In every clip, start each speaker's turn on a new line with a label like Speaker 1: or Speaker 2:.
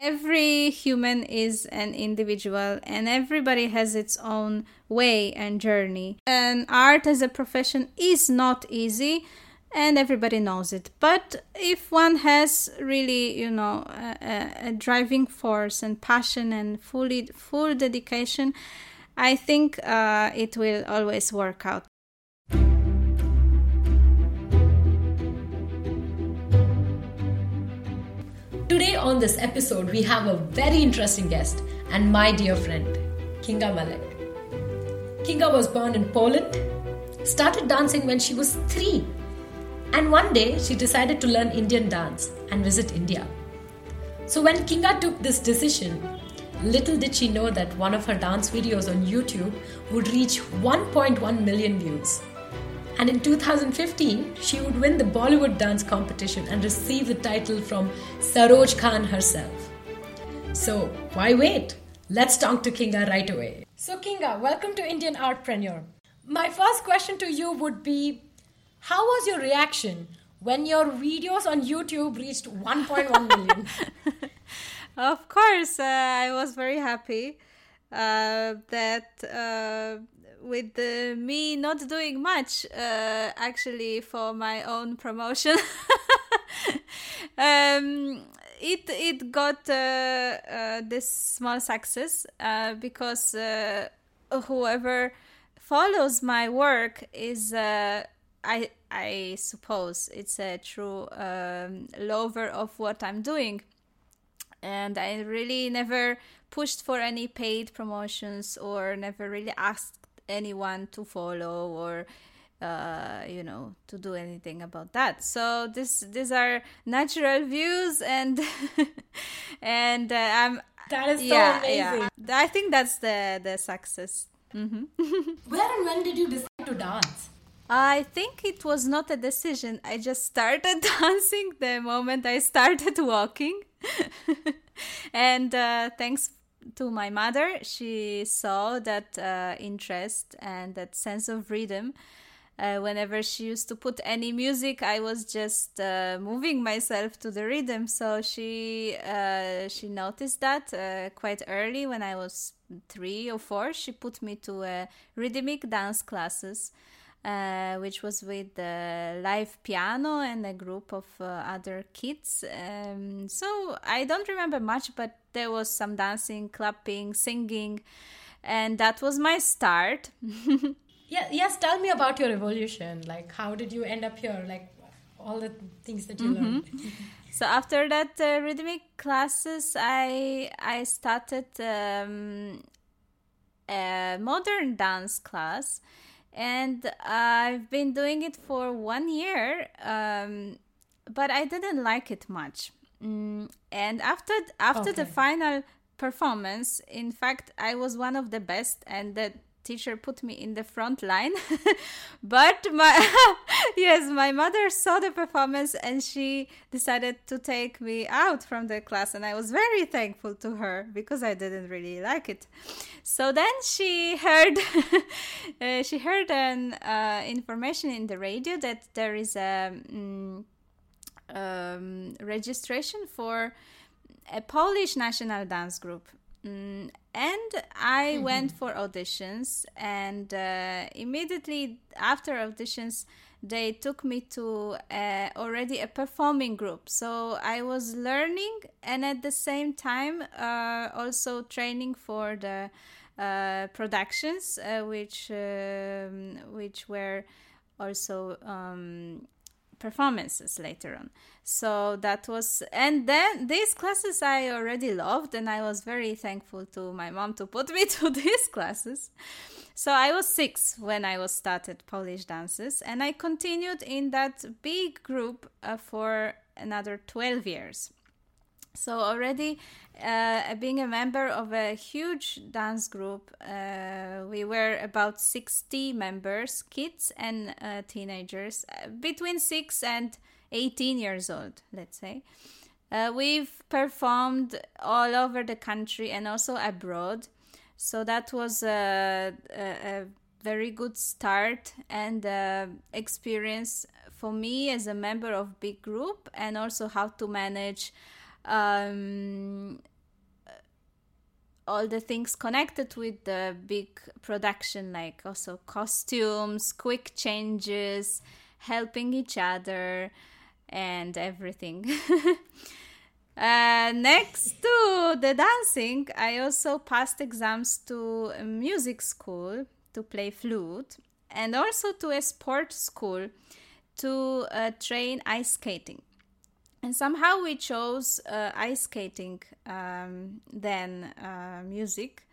Speaker 1: every human is an individual and everybody has its own way and journey. And art as a profession is not easy and everybody knows it. But if one has really, you know, a, a driving force and passion and fully full dedication, I think uh, it will always work out.
Speaker 2: Today on this episode, we have a very interesting guest and my dear friend, Kinga Malek. Kinga was born in Poland, started dancing when she was three, and one day she decided to learn Indian dance and visit India. So when Kinga took this decision, little did she know that one of her dance videos on YouTube would reach 1.1 million views. And in 2015, she would win the Bollywood dance competition and receive the title from Saroj Khan herself. So, why wait? Let's talk to Kinga right away. So, Kinga, welcome to Indian Artpreneur. My first question to you would be How was your reaction when your videos on YouTube reached 1.1 million?
Speaker 1: of course, uh, I was very happy uh, that uh, with the, me not doing much uh, actually for my own promotion. um, it it got uh, uh, this small success uh, because uh, whoever follows my work is uh, I I suppose it's a true um, lover of what I'm doing, and I really never pushed for any paid promotions or never really asked anyone to follow or uh, you know to do anything about that so this these are natural views and and uh, i'm
Speaker 2: that is yeah, so amazing
Speaker 1: yeah. i think that's the the success mm-hmm.
Speaker 2: where and when did you decide to dance
Speaker 1: I think it was not a decision. I just started dancing the moment I started walking. and uh, thanks to my mother, she saw that uh, interest and that sense of rhythm. Uh, whenever she used to put any music, I was just uh, moving myself to the rhythm. So she uh, she noticed that uh, quite early when I was three or four. She put me to uh, rhythmic dance classes uh, which was with the live piano and a group of uh, other kids. Um, so I don't remember much, but there was some dancing, clapping, singing, and that was my start.
Speaker 2: yeah, yes. Tell me about your evolution. Like, how did you end up here? Like, all the things that you mm-hmm. learned.
Speaker 1: so after that uh, rhythmic classes, I I started um, a modern dance class and I've been doing it for one year, um, but I didn't like it much. Mm, and after after okay. the final performance, in fact, I was one of the best, and the teacher put me in the front line. But my yes my mother saw the performance and she decided to take me out from the class and i was very thankful to her because i didn't really like it. So then she heard uh, she heard an uh, information in the radio that there is a um, um, registration for a polish national dance group Mm, and I mm-hmm. went for auditions, and uh, immediately after auditions, they took me to uh, already a performing group. So I was learning, and at the same time, uh, also training for the uh, productions, uh, which um, which were also um, performances later on. So that was, and then these classes I already loved, and I was very thankful to my mom to put me to these classes. So I was six when I was started Polish dances, and I continued in that big group uh, for another 12 years. So already uh, being a member of a huge dance group, uh, we were about 60 members, kids and uh, teenagers, uh, between 6 and 18 years old, let's say. Uh, we've performed all over the country and also abroad. So that was a, a, a very good start and uh, experience for me as a member of big group and also how to manage um, all the things connected with the big production, like also costumes, quick changes, helping each other, and everything. uh, next to the dancing, I also passed exams to a music school to play flute and also to a sport school to uh, train ice skating. And somehow we chose uh, ice skating um, than uh, music.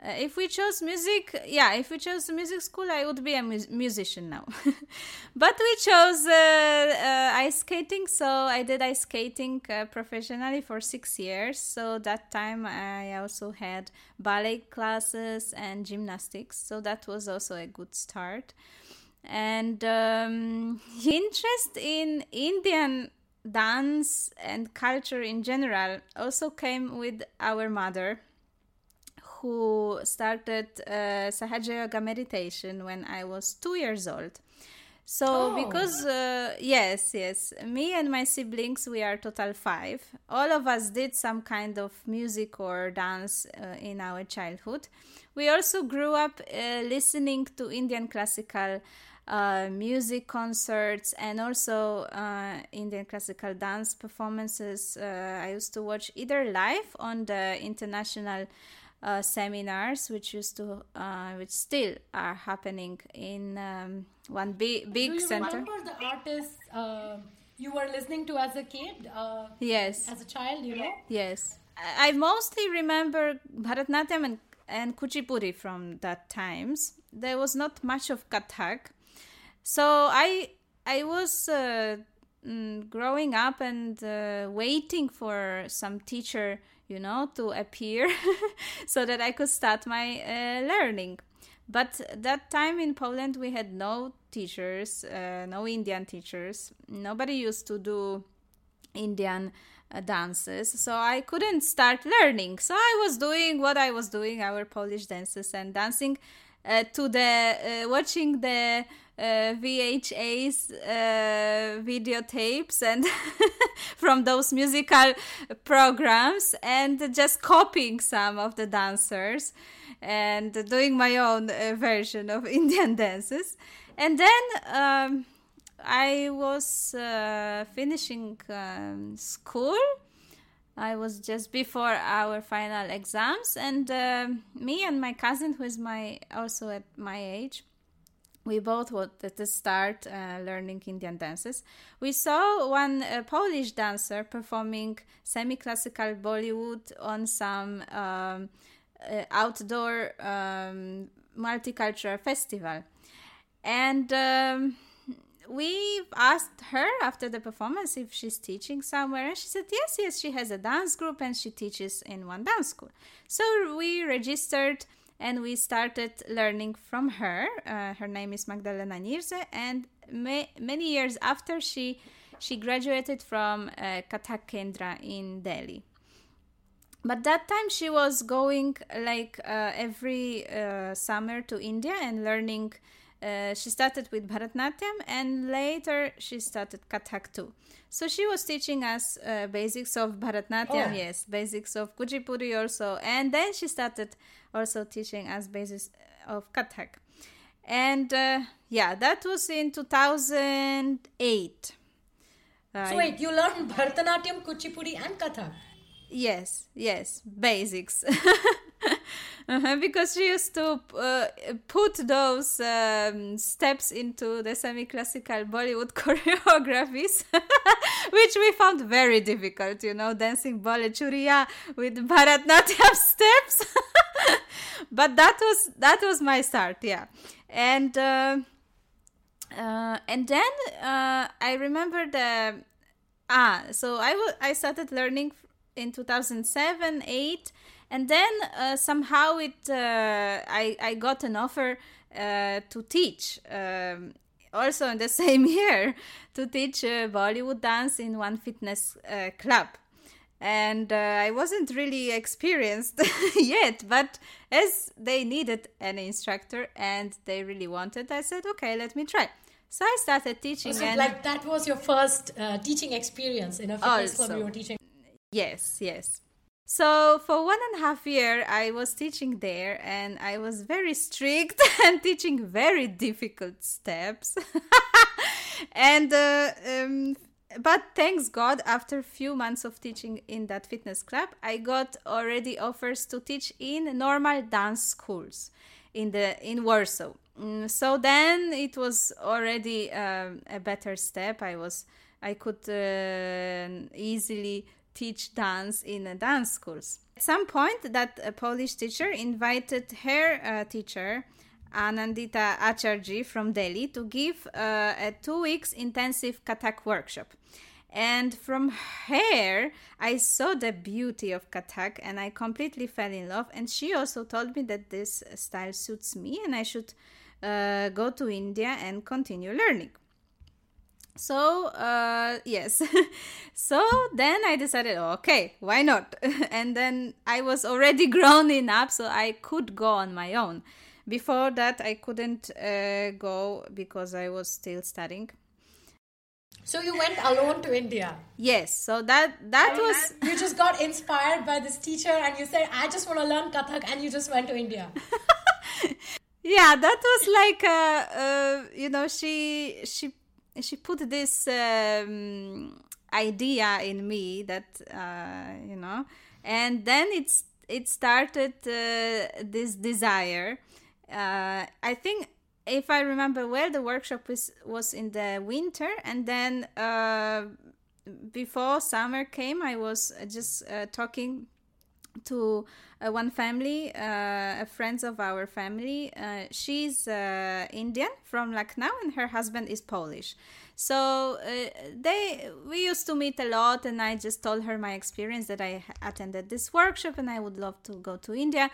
Speaker 1: Uh, if we chose music, yeah, if we chose music school, I would be a mu- musician now. but we chose uh, uh, ice skating, so I did ice skating uh, professionally for six years. So that time I also had ballet classes and gymnastics, so that was also a good start. And um, interest in Indian dance and culture in general also came with our mother who started uh, Sahaja Yoga meditation when I was two years old. So, oh. because, uh, yes, yes, me and my siblings, we are total five. All of us did some kind of music or dance uh, in our childhood. We also grew up uh, listening to Indian classical uh, music concerts and also uh, Indian classical dance performances. Uh, I used to watch either live on the international uh, seminars, which used to, uh, which still are happening in um, one big big
Speaker 2: Do you
Speaker 1: center.
Speaker 2: remember the artists uh, you were listening to as a kid?
Speaker 1: yes.
Speaker 2: As a child, you know.
Speaker 1: Yes, I mostly remember Bharatnatyam and and Kuchipudi from that times. There was not much of Kathak so i i was uh, mm, growing up and uh, waiting for some teacher you know to appear so that i could start my uh, learning. But that time in poland we had no teachers uh, no indian teachers. Nobody used to do indian uh, dances. So i couldn't start learning. So i was doing what i was doing our polish dances and dancing uh, to the watching the uh, VHS uh, videotapes and from those musical programs and just copying some of the dancers and doing my own uh, version of Indian dances. And then um, I was uh, finishing um, school. I was just before our final exams, and uh, me and my cousin, who is my also at my age, we both wanted to start uh, learning Indian dances. We saw one uh, Polish dancer performing semi classical Bollywood on some um, uh, outdoor um, multicultural festival. And um, we asked her after the performance if she's teaching somewhere, and she said, Yes, yes, she has a dance group and she teaches in one dance school. So we registered and we started learning from her. Uh, her name is Magdalena Nirze, and ma- many years after she she graduated from uh, Kathak Kendra in Delhi. But that time she was going like uh, every uh, summer to India and learning. Uh, she started with Bharatnatyam and later she started Kathak too. So she was teaching us uh, basics of Bharatnatyam, oh. yes, basics of Kuchipudi also, and then she started also teaching as basics of Kathak. And uh, yeah, that was in 2008.
Speaker 2: Uh, so wait, you learned Bharatanatyam, Kuchipudi, and Kathak?
Speaker 1: Yes, yes, basics. uh-huh, because she used to uh, put those um, steps into the semi-classical Bollywood choreographies, which we found very difficult. You know, dancing Bole Churiya with Bharatnatyam steps. But that was that was my start, yeah, and. Uh, uh, and then uh, I remember the ah so I, w- I started learning in 2007 8 and then uh, somehow it uh, I, I got an offer uh, to teach um, also in the same year to teach bollywood dance in one fitness club and uh, i wasn't really experienced yet but as they needed an instructor and they really wanted i said okay let me try so I started teaching.
Speaker 2: So and like that was your first uh, teaching experience in a fitness also. club you were teaching.
Speaker 1: Yes, yes. So for one and a half year, I was teaching there, and I was very strict and teaching very difficult steps. and uh, um, but thanks God, after few months of teaching in that fitness club, I got already offers to teach in normal dance schools in the in Warsaw. Mm, so then it was already um, a better step. I was I could uh, easily teach dance in uh, dance schools. At some point, that a Polish teacher invited her uh, teacher, Anandita Acharji from Delhi, to give uh, a two weeks intensive Kathak workshop. And from her, I saw the beauty of Kathak and I completely fell in love. And she also told me that this style suits me and I should uh, go to India and continue learning so uh, yes so then i decided okay why not and then i was already grown enough so i could go on my own before that i couldn't uh, go because i was still studying.
Speaker 2: So you went alone to india?
Speaker 1: Yes. So that that and was
Speaker 2: you just got inspired by this teacher and you said i just want to learn kathak and you just went to india.
Speaker 1: Yeah that was like uh, uh, you know she she she put this um, idea in me that uh, you know and then it's it started uh, this desire uh, i think if i remember well the workshop was was in the winter and then uh, before summer came i was just uh, talking to uh, one family, uh, friends of our family. Uh, she's uh, Indian from Lucknow, and her husband is Polish. So uh, they we used to meet a lot, and I just told her my experience that I attended this workshop, and I would love to go to India.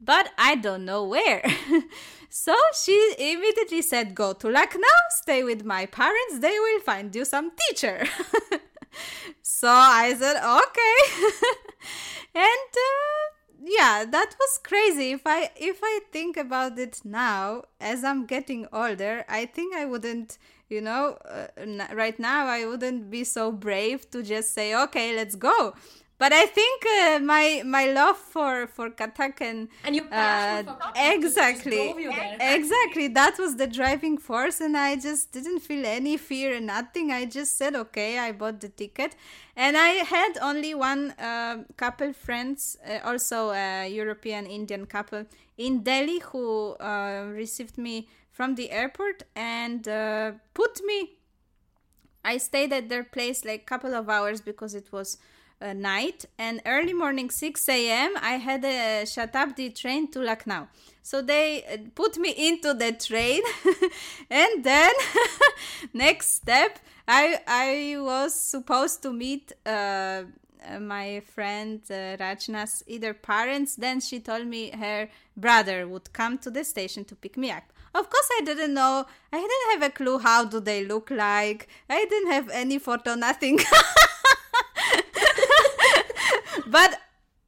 Speaker 1: But I don't know where. so she immediately said, Go to Lucknow, stay with my parents, they will find you some teacher. so I said, Okay. and uh, yeah that was crazy if i if i think about it now as i'm getting older i think i wouldn't you know uh, right now i wouldn't be so brave to just say okay let's go but I think uh, my my love for for Kathak and,
Speaker 2: your passion uh, for Kathak
Speaker 1: exactly exactly that was the driving force, and I just didn't feel any fear and nothing. I just said okay. I bought the ticket, and I had only one uh, couple friends, uh, also a European Indian couple in Delhi, who uh, received me from the airport and uh, put me. I stayed at their place like couple of hours because it was uh, night and early morning 6 a.m i had a shatabdi train to lucknow so they uh, put me into the train and then next step i i was supposed to meet uh, my friend uh, Rajna's either parents. Then she told me her brother would come to the station to pick me up. Of course, I didn't know. I didn't have a clue how do they look like. I didn't have any photo, nothing. but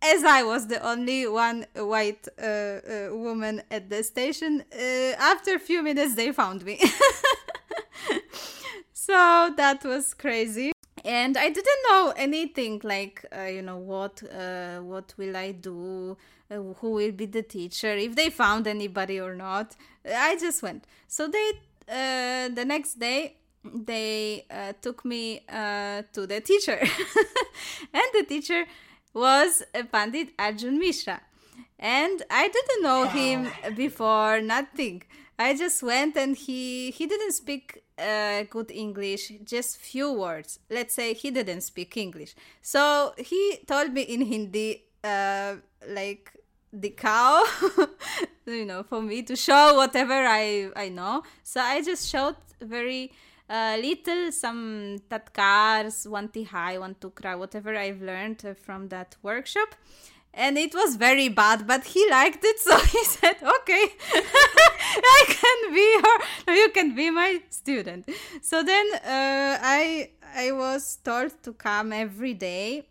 Speaker 1: as I was the only one white uh, uh, woman at the station, uh, after a few minutes they found me. so that was crazy. And I didn't know anything like uh, you know what uh, what will I do, uh, who will be the teacher, if they found anybody or not. I just went. So they the next day they took me to the teacher, and the teacher was a Pandit Arjun Mishra. And I didn't know him before, nothing. I just went and he he didn't speak uh, good English, just few words. Let's say he didn't speak English. So he told me in Hindi, uh, like the cow, you know, for me to show whatever I I know. So I just showed very uh, little some tatkars, one tihai, one tukra, whatever I've learned uh, from that workshop. And it was very bad, but he liked it, so he said, "Okay, I can be your, you can be my student." So then uh, I I was told to come every day,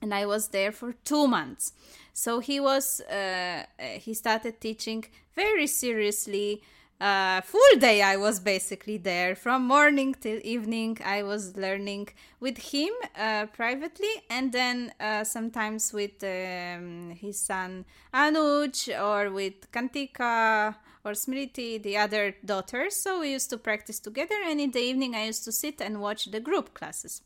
Speaker 1: and I was there for two months. So he was uh, he started teaching very seriously uh, full day I was basically there from morning till evening. I was learning with him uh, privately, and then uh, sometimes with um, his son Anuj or with Kantika or Smriti, the other daughters. So we used to practice together, and in the evening I used to sit and watch the group classes.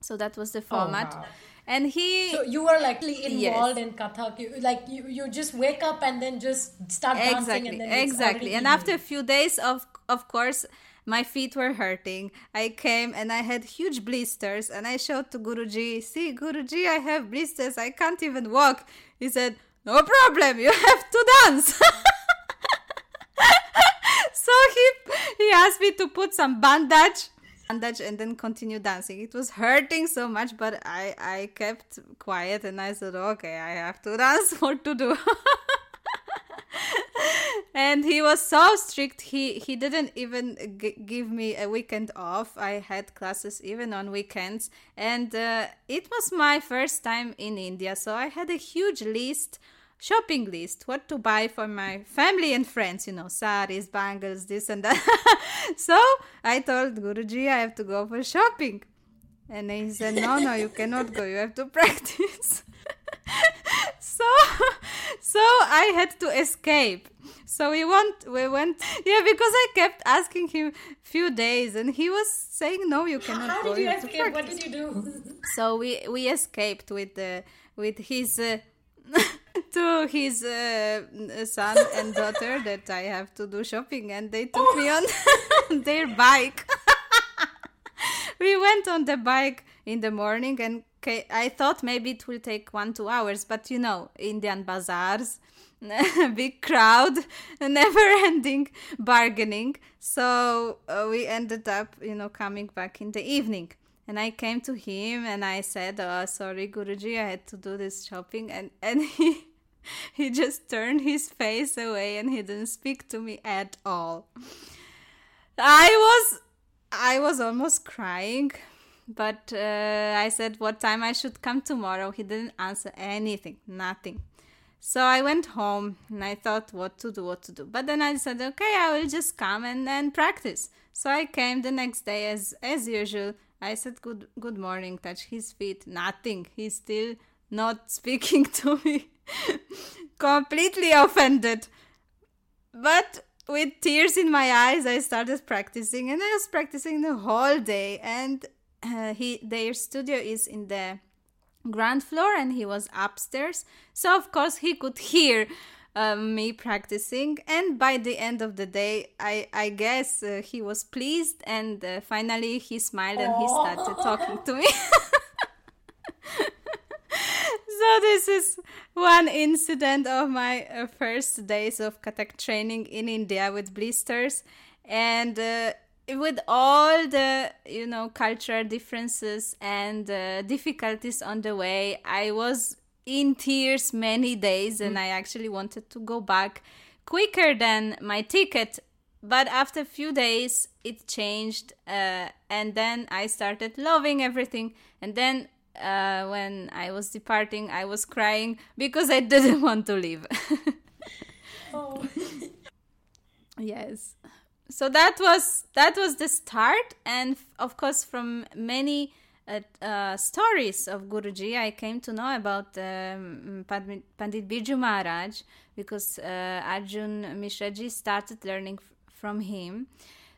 Speaker 1: So that was the format.
Speaker 2: Oh, wow.
Speaker 1: And he
Speaker 2: So you were like involved
Speaker 1: Yes.
Speaker 2: in Kathak. You, like you, you just wake up and then just start dancing
Speaker 1: exactly
Speaker 2: and then
Speaker 1: exactly. And after a few days of of course my feet were hurting. I came and i had huge blisters and i showed to guruji see guruji i have blisters. I can't even walk. He said no problem. You have to dance. So he he asked me to put some bandage bandage and then continue dancing. It was hurting so much but i i kept quiet and i said okay i have to dance what to do. And he was so strict. He he didn't even g- give me a weekend off. I had classes even on weekends. And uh, it was my first time in india so i had a huge list shopping list what to buy for my family and friends you know saris bangles this and that. So i told guruji i have to go for shopping. And he said no no you cannot go you have to practice. So so i had to escape. So we went we went yeah because i kept asking him few days and he was saying no you cannot
Speaker 2: How
Speaker 1: go
Speaker 2: did you escape? What did you do?
Speaker 1: so we we escaped with the with his uh, to his uh, son and daughter that I have to do shopping and they took me on their bike. we went on the bike in the morning and I thought maybe it will take one two hours, but you know Indian bazaars, big crowd, never ending bargaining. So uh, we ended up you know coming back in the evening. And I came to him and I said, "Oh, sorry, Guruji, I had to do this shopping." And and he he just turned his face away and he didn't speak to me at all. I was I was almost crying, but uh, I said what time I should come tomorrow. He didn't answer anything, nothing. So I went home and I thought what to do, what to do. But then I said, okay, I will just come and, and practice. So I came the next day as as usual. I said good good morning, touch his feet, nothing. He's still not speaking to me. Completely offended. But with tears in my eyes, I started practicing, and I was practicing the whole day. And uh, he, their studio is in the ground floor, and he was upstairs. So of course he could hear uh, me practicing. And by the end of the day, I, I guess uh, he was pleased, and uh, finally he smiled and he started talking to me. so this is one incident of my uh, first days of Kathak training in india with blisters. And uh, with all the you know cultural differences and uh, difficulties on the way i was in tears many days and i actually wanted to go back quicker than my ticket. But after a few days it changed uh, and then i started loving everything. And then uh, when I was departing, I was crying because I didn't want to leave.
Speaker 2: Oh.
Speaker 1: yes. So that was that was the start, and of course, from many uh, uh, stories of Guruji, I came to know about um, Pandit Birju Maharaj because uh, Arjun Mishraji started learning f- from him.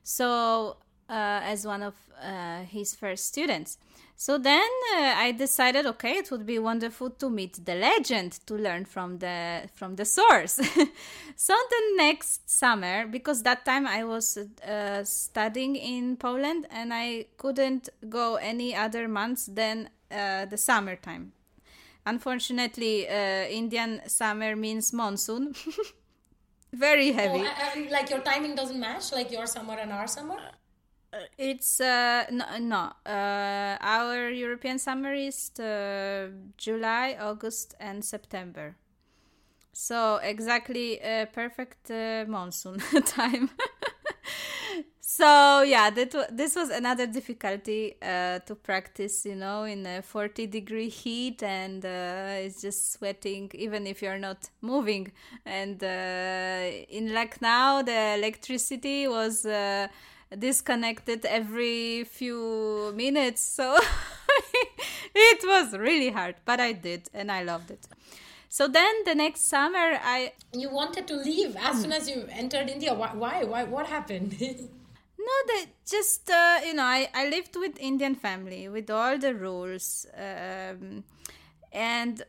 Speaker 1: So as one of uh, his first students. So then uh, I decided, okay, it would be wonderful to meet the legend to learn from the from the source. so the next summer, because that time I was uh, studying in Poland and I couldn't go any other months than uh, the summertime. Unfortunately, uh, Indian summer means monsoon. Very heavy.
Speaker 2: Oh, I- I- like your timing doesn't match, like your summer and our summer.
Speaker 1: It's uh no, no. Uh, our European summer is uh, July, August, and September. So exactly uh, perfect uh, monsoon time. so yeah that this was another difficulty uh, to practice you know in a 40 degree heat and uh, it's just sweating even if you're not moving and uh, in lucknow the electricity was uh, disconnected every few minutes so it was really hard but i did and i loved it. So then the next summer i
Speaker 2: you wanted to leave as soon as you entered india. Why why, why what happened?
Speaker 1: No that just uh, you know I, I lived with indian family with all the rules um, and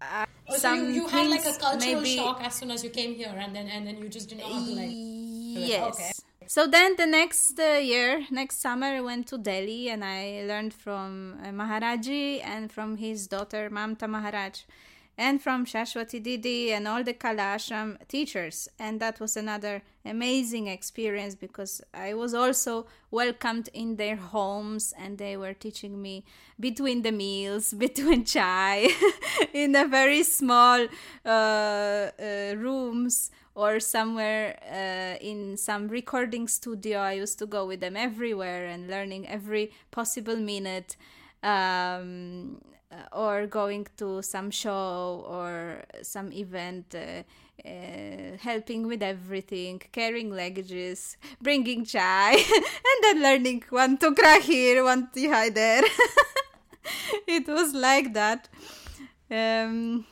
Speaker 1: uh,
Speaker 2: oh, so you, you had like a cultural maybe, shock as soon as you came here and then and then you just didn't know how to like
Speaker 1: yes okay. So then the next uh, year, next summer, I went to Delhi and I learned from uh, Maharaji and from his daughter Mamta Maharaj and from Shashwati Didi and all the Kala Ashram teachers. And that was another amazing experience because I was also welcomed in their homes and they were teaching me between the meals, between chai, in a very small uh, uh, rooms or somewhere uh, in some recording studio. I used to go with them everywhere and learning every possible minute. Um, or going to some show or some event, uh, uh, helping with everything, carrying luggages, bringing chai, and then learning one tukra here, one to tihai there. it was like that. Um,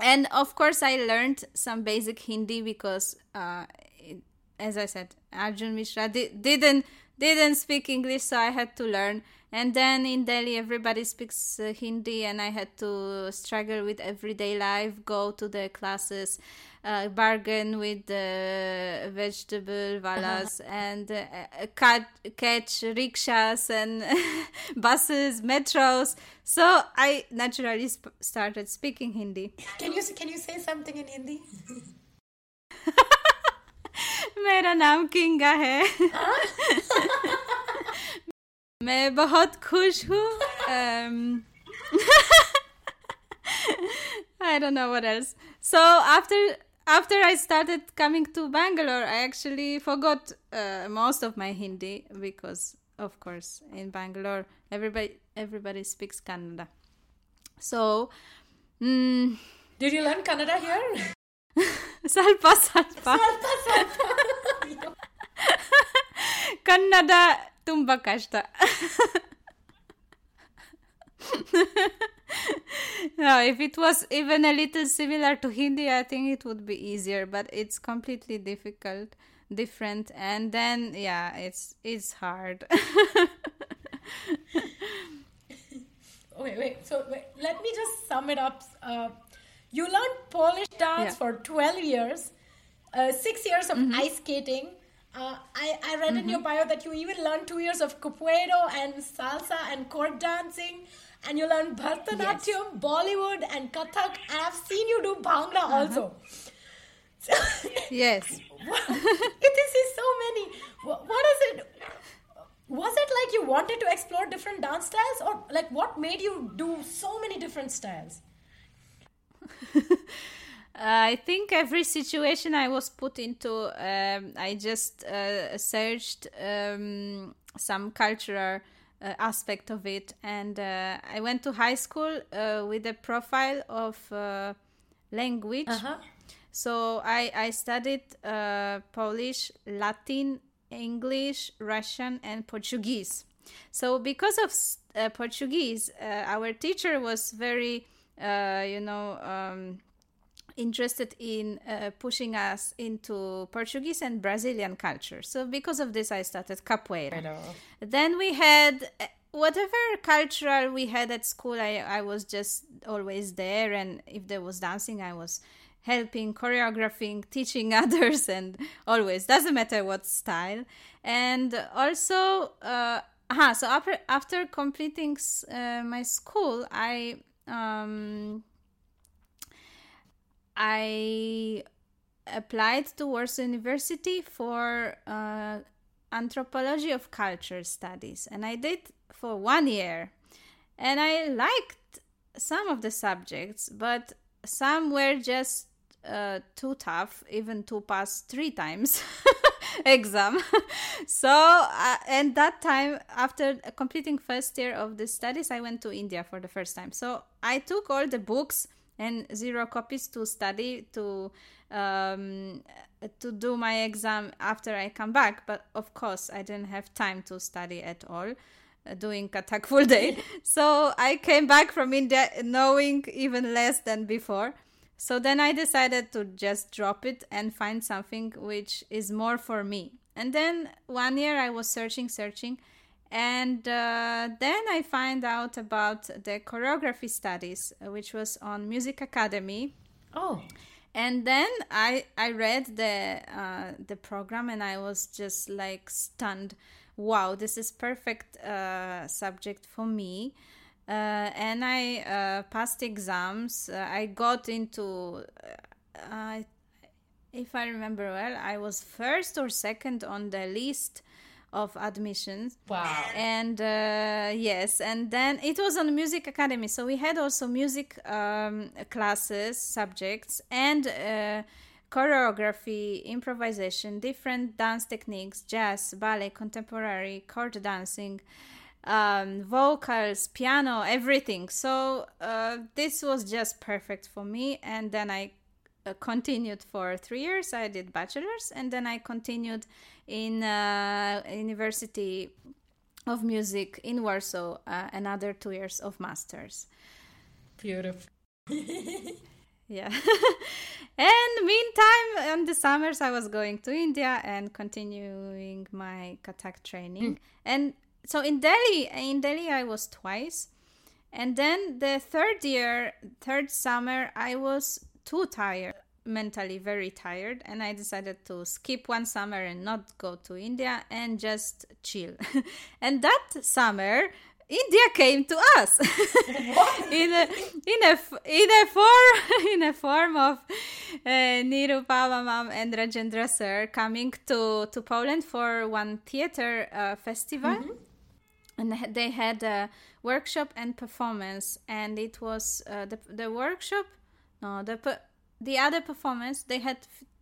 Speaker 1: and of course i learned some basic hindi because uh, it, as i said arjun mishra di- didn't didn't speak english so i had to learn and then in delhi everybody speaks uh, hindi and i had to struggle with everyday life go to the classes uh, bargain with the vegetable valas and uh, catch, catch rickshaws and buses, metros. So I naturally sp- started speaking Hindi.
Speaker 2: Can you can you say something in Hindi?
Speaker 1: मेरा नाम किंगा है मैं बहुत खुश हूँ um, I don't know what else. So after after I started coming to Bangalore, I actually forgot uh, most of my Hindi because, of course, in Bangalore, everybody everybody speaks Kannada. So, mm,
Speaker 2: did you learn Kannada here?
Speaker 1: ಸ್ವಲ್ಪ ಸ್ವಲ್ಪ ಕನ್ನಡ ತುಂಬ ಕಷ್ಟ no, if it was even a little similar to Hindi, I think it would be easier, but it's completely difficult, different, and then yeah, it's it's hard.
Speaker 2: wait, wait. So wait, let me just sum it up. Uh, you learned Polish dance yeah. for twelve years, uh, six years of mm-hmm. ice skating. Uh, I, I read mm-hmm. in your bio that you even learned two years of capoeira and salsa and court dancing and you learn Bharatanatyam, yes. Bollywood, and Kathak, and I've seen you do Bhangra uh-huh. also.
Speaker 1: yes.
Speaker 2: this is so many. What is it? Was it like you wanted to explore different dance styles, or like what made you do so many different styles?
Speaker 1: I think every situation I was put into, um, I just uh, searched um, some cultural uh, aspect of it. And uh, I went to high school uh, with a profile of uh, language. Uh-huh. So I, I studied uh, Polish, Latin, English, Russian, and Portuguese. So because of uh, Portuguese, our teacher was very, you know, um, interested in uh, pushing us into Portuguese and Brazilian culture. So because of this, I started capoeira. Then we had uh, whatever cultural we had at school. I I was just always there, and if there was dancing, I was helping, choreographing, teaching others, and always doesn't matter what style. And also, uh, uh so after after completing uh, my school, I um I applied to Warsaw University for uh, anthropology of culture studies, and I did for one year. And I liked some of the subjects, but some were just uh, too tough, even to pass three times. exam. so, uh, and that time, after completing first year of the studies, I went to India for the first time. So I took all the books and zero copies to study to um, to do my exam after I come back. But of course, I didn't have time to study at all uh, doing Kathak full day. so I came back from India knowing even less than before. So then I decided to just drop it and find something which is more for me. And then one year I was searching, searching, and uh, then I find out about the choreography studies, uh, which was on Music Academy.
Speaker 2: Oh.
Speaker 1: And then I I read the uh, the program and I was just like stunned. Wow, this is perfect uh, subject for me. Uh, and I uh, passed exams. Uh, I got into, uh, if I remember well, I was first or second on the list of admissions.
Speaker 2: Wow.
Speaker 1: And uh, yes, and then it was on music academy, so we had also music um, classes, subjects, and uh, choreography, improvisation, different dance techniques, jazz, ballet, contemporary, court dancing um, vocals, piano, everything. So uh, this was just perfect for me. And then I uh, continued for three years. I did bachelor's, and then I continued in uh, University of Music in Warsaw. Uh, another two years of masters.
Speaker 2: Beautiful.
Speaker 1: yeah. and meantime, in the summers, I was going to India and continuing my Kathak training. Mm. And so in Delhi, in Delhi, I was twice, and then the third year, third summer, I was too tired mentally very tired. And i decided to skip one summer and not go to india and just chill. And that summer India came to us. In a in a in a form in a form of uh, Ma'am and Rajendra sir coming to to Poland for one theater uh, festival. Mm-hmm and they had a workshop and performance and it was uh, the, the workshop no the the other performance they had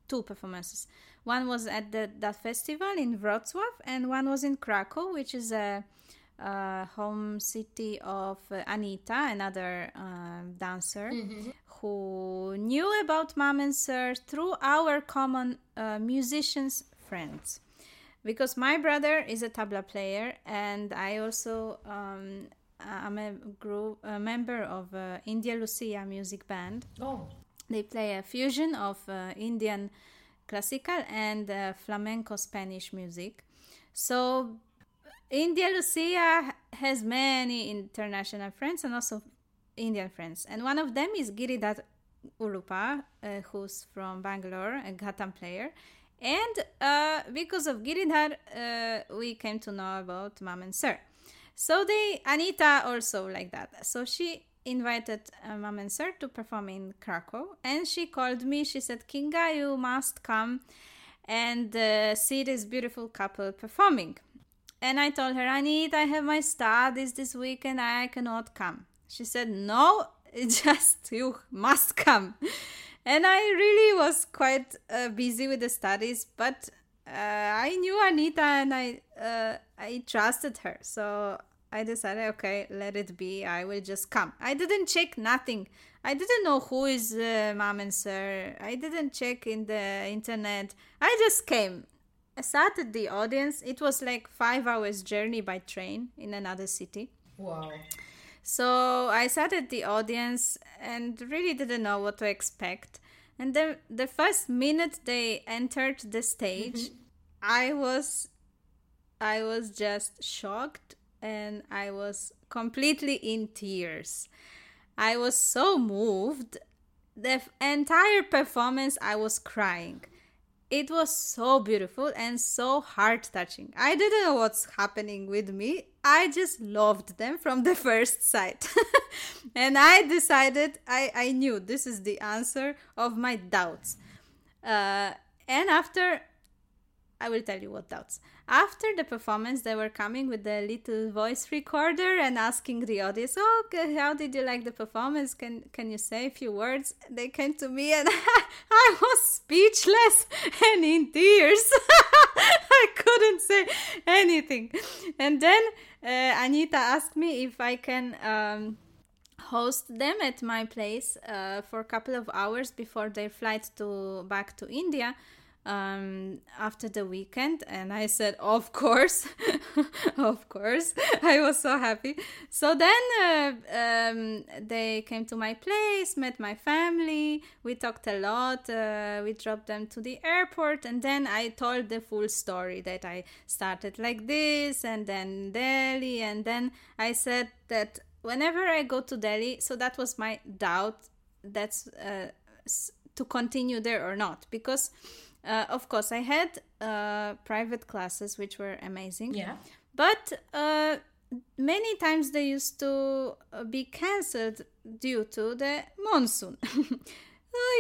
Speaker 1: two performances one was at the that festival in wrocław and one was in krakow which is a, a home city of uh, anita another uh, dancer mm-hmm. who knew about mom and sir through our common uh, musicians friends because my brother is a tabla player and I also um, I'm a group a member of uh, India Lucia music band.
Speaker 2: Oh,
Speaker 1: they play a fusion of uh, Indian classical and uh, flamenco Spanish music. So India Lucia has many international friends and also Indian friends, and one of them is Giridhar Udupa, uh, who's from Bangalore, a Ghatam player, and uh, because of Giridhar, uh, we came to know about Mom and Sir. So they, Anita also like that. So she invited uh, Mom and Sir to perform in Krakow, and she called me. She said, "Kinga, you must come and uh, see this beautiful couple performing." And I told her, Anita, I have my studies this weekend. I cannot come. She said, "No, just you must come." And I really was quite uh, busy with the studies, but uh, I knew Anita and I uh, I trusted her, so I decided, okay, let it be. I will just come. I didn't check nothing. I didn't know who is uh, mom and sir. I didn't check in the internet. I just came. I sat at the audience. It was like five hours journey by train in another city.
Speaker 2: Wow.
Speaker 1: So I sat at the audience and really didn't know what to expect. And then the first minute they entered the stage, mm-hmm. I was I was just shocked and I was completely in tears. I was so moved. The entire performance I was crying it was so beautiful and so heart touching. I didn't know what's happening with me. I just loved them from the first sight. and I decided, I, I knew this is the answer of my doubts. Uh, and after, I will tell you what doubts. After the performance, they were coming with a little voice recorder and asking the audience, "Oh, how did you like the performance? Can can you say a few words?" They came to me, and I was speechless and in tears. I couldn't say anything. And then uh, Anita asked me if I can. Um, host them at my place uh, for a couple of hours before their flight to back to India um, after the weekend and i said of course of course. I was so happy. So then uh, um, they came to my place met my family. We talked a lot uh, we dropped them to the airport and then i told the full story that i started like this and then delhi and then i said that whenever i go to delhi so that was my doubt that's uh, to continue there or not because uh, of course, I had uh, private classes which were amazing.
Speaker 2: Yeah.
Speaker 1: But uh, many times they used to uh, be cancelled due to the monsoon.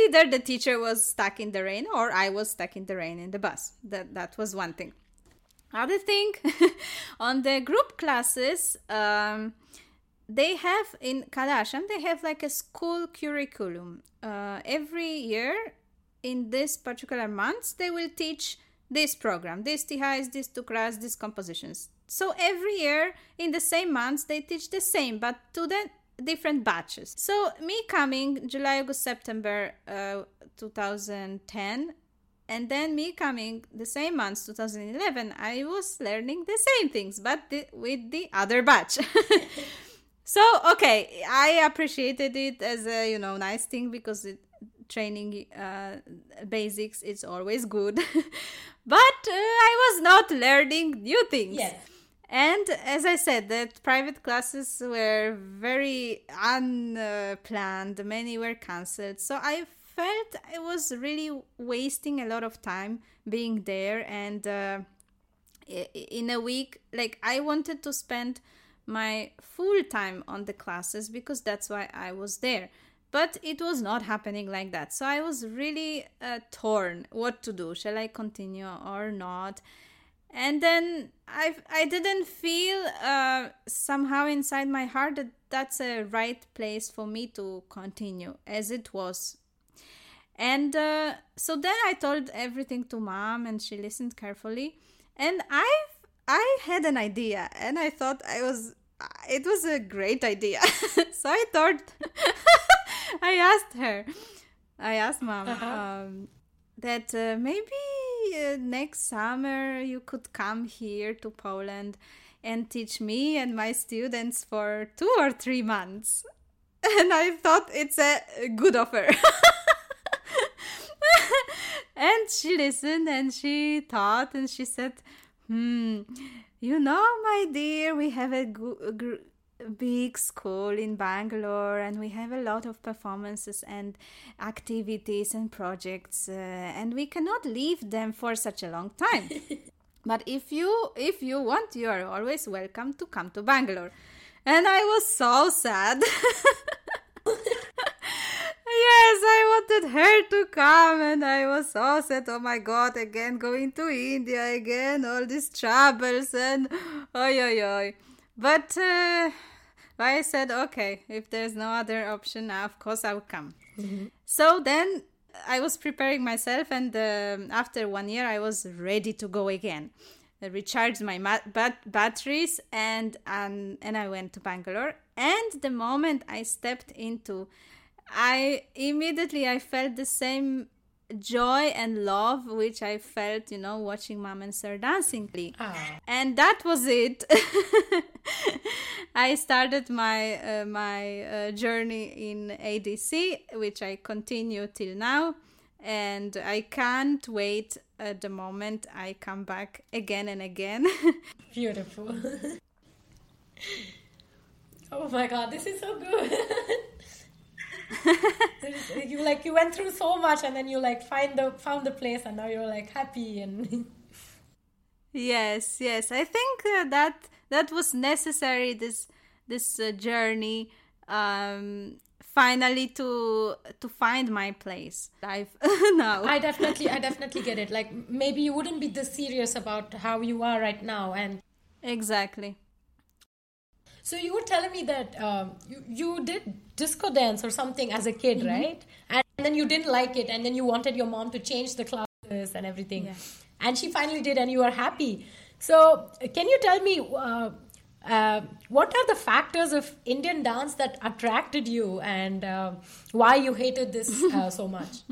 Speaker 1: Either the teacher was stuck in the rain or I was stuck in the rain in the bus. That that was one thing. Other thing, on the group classes, um, they have in Kala they have like a school curriculum. Uh, every year in this particular months they will teach this program this tihais this tukras these compositions. So every year in the same months they teach the same but to the different batches. So me coming july august september uh, 2010 and then me coming the same months 2011 i was learning the same things but with the other batch. So okay i appreciated it as a you know nice thing because it training uh, basics it's always good. But uh, i was not learning new things.
Speaker 2: Yes.
Speaker 1: and as i said that private classes were very unplanned. Many were cancelled. So i felt i was really wasting a lot of time being there. And uh, in a week like i wanted to spend my full time on the classes because that's why i was there but it was not happening like that. So i was really uh, torn what to do. Shall i continue or not? And then i i didn't feel uh, somehow inside my heart that that's a right place for me to continue as it was. And uh, so then i told everything to mom and she listened carefully. And i i had an idea and i thought i was it was a great idea. So i thought I asked her, I asked mom uh-huh. um, that uh, maybe uh, next summer you could come here to Poland and teach me and my students for two or three months. And I thought it's a good offer. and she listened and she thought and she said, Hmm, you know, my dear, we have a good big school in Bangalore and we have a lot of performances and activities and projects uh, and we cannot leave them for such a long time but if you if you want you are always welcome to come to Bangalore and I was so sad Yes, I wanted her to come, and I was so sad. Oh my god, again going to India, again, all these troubles, and oi, oi, oi. But uh, I said, okay, if there's no other option, of course I'll come. Mm-hmm. So then I was preparing myself, and uh, after one year, I was ready to go again. I recharged my bat- batteries, and um, and I went to Bangalore. And the moment I stepped into, I immediately I felt the same joy and love which I felt, you know, watching mom and sir dancing. Oh. And that was it. I started my uh, my uh, journey in ADC, which I continue till now, and I can't wait at the moment I come back again and again.
Speaker 2: Beautiful. oh my god, this is so good. You like you went through so much and then you like find the found the place and now you're like happy and
Speaker 1: yes yes. I think uh, that that was necessary this this uh, journey um finally to to find my place life now.
Speaker 2: I definitely i definitely get it. Like maybe you wouldn't be this serious about how you are right now and
Speaker 1: exactly.
Speaker 2: So you were telling me that um, you, you did disco dance or something as a kid mm-hmm. right and then you didn't like it and then you wanted your mom to change the classes and everything yeah. and she finally did and you are happy so can you tell me uh, uh, what are the factors of Indian dance that attracted you and uh, why you hated this uh, so much?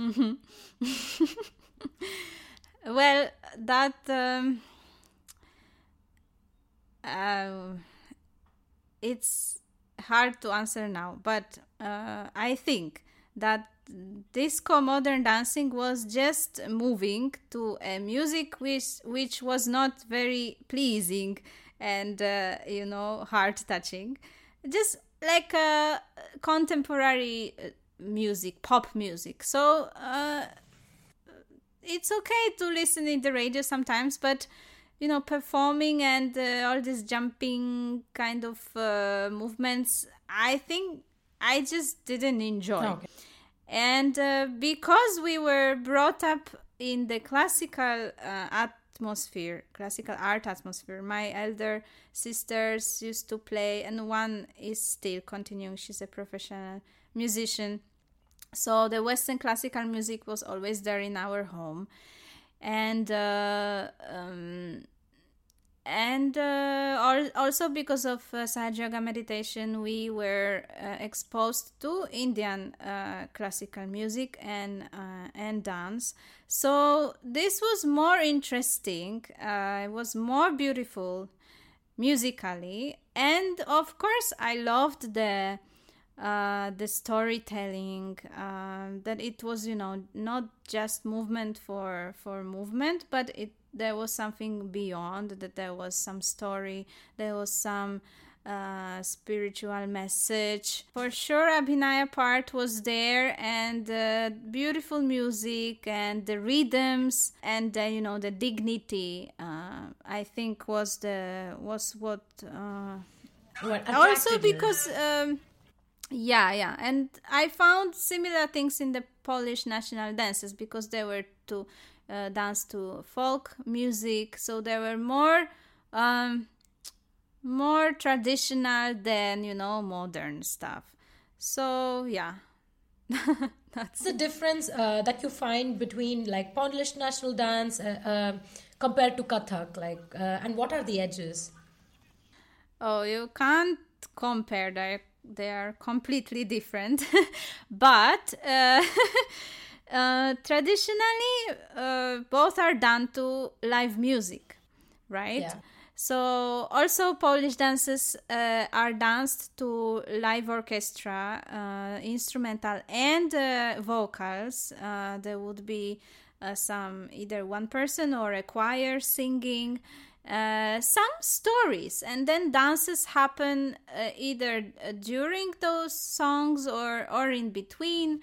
Speaker 1: well, that um, uh, it's hard to answer now, but uh, I think that disco modern dancing was just moving to a music which which was not very pleasing and uh, you know heart touching just like uh, contemporary uh, music pop music. So uh, it's okay to listen in the radio sometimes but you know performing and uh, all these jumping kind of uh, movements i think i just didn't enjoy okay. and because we were brought up in the classical at atmosphere, classical art atmosphere. My elder sisters used to play, and one is still continuing. She's a professional musician. So the Western classical music was always there in our home, and uh, um, and uh, also because of uh, Sahaja Yoga meditation, we were uh, exposed to Indian uh, classical music and uh, and dance. So this was more interesting. Uh, it was more beautiful musically, and of course, I loved the the storytelling. Um, that it was, you know, not just movement for for movement, but it there was something beyond that there was some story there was some uh, spiritual message for sure abhinaya part was there and uh, beautiful music and the rhythms and uh, you know the dignity uh, i think was the was what, uh, what also because um, yeah yeah. And i found similar things in the polish national dances because they were to uh, dance to folk music. So they were more um, more traditional than you know modern stuff. So yeah.
Speaker 2: That's the difference uh, that you find between like polish national dance uh, uh compared to kathak? Like uh, and what are the edges?
Speaker 1: Oh you can't compare they they are completely different but uh, uh, traditionally, uh, both are done to live music, right? Yeah. So also Polish dances uh, are danced to live orchestra, uh, instrumental and uh, vocals. Uh, there would be some either one person or a choir singing. Some stories and then dances happen either during those songs or or in between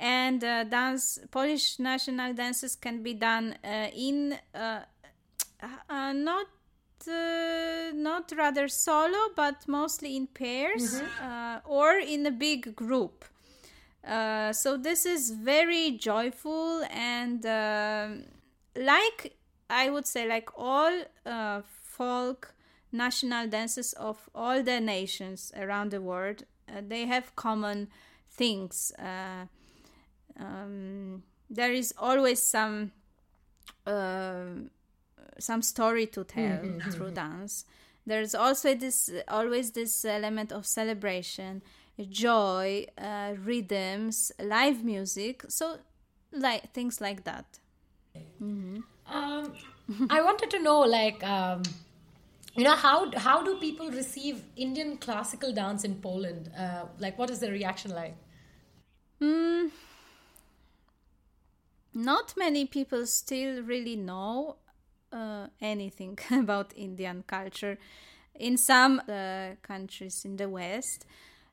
Speaker 1: and uh, dance Polish national dances can be done uh, in uh, uh not uh, not rather solo but mostly in pairs mm-hmm. Uh, or in a big group. so this is very joyful and like I would say like all folk national dances of all the nations around the world they have common things um, there is always some uh, some story to tell mm-hmm. through dance. There's also this always this element of celebration, joy, uh, rhythms, live music. So like things like that.
Speaker 2: Mm-hmm. Um, I wanted to know, like, um, you know, how how do people receive Indian classical dance in Poland? Uh, like, what is the reaction like?
Speaker 1: Mm, not many people still really know uh, anything about Indian culture in some uh, countries in the West.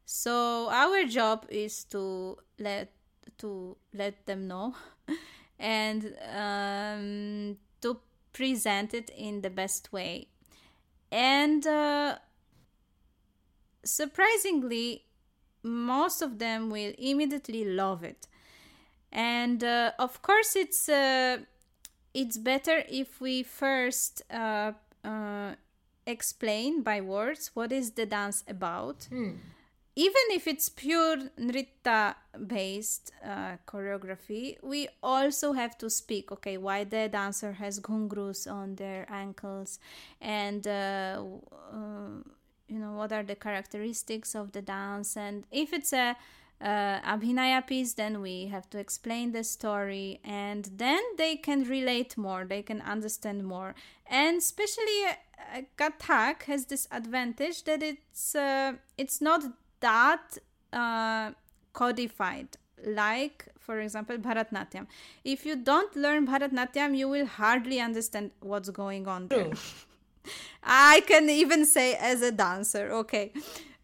Speaker 1: So our job is to let to let them know and um, to present it in the best way. And uh, surprisingly, most of them will immediately love it. And uh, of course, it's uh, it's better if we first uh, uh explain by words what is the dance about.
Speaker 2: Mm.
Speaker 1: Even if it's pure nritta based uh, choreography, we also have to speak. Okay, why the dancer has ghungroos on their ankles, and uh, you know what are the characteristics of the dance, and if it's a uh, abhinaya piece, then we have to explain the story, and then they can relate more, they can understand more, and especially uh, Kathak has this advantage that it's uh, it's not that uh, codified like for example bharatnatyam if you don't learn bharatnatyam you will hardly understand what's going on there. i can even say as a dancer okay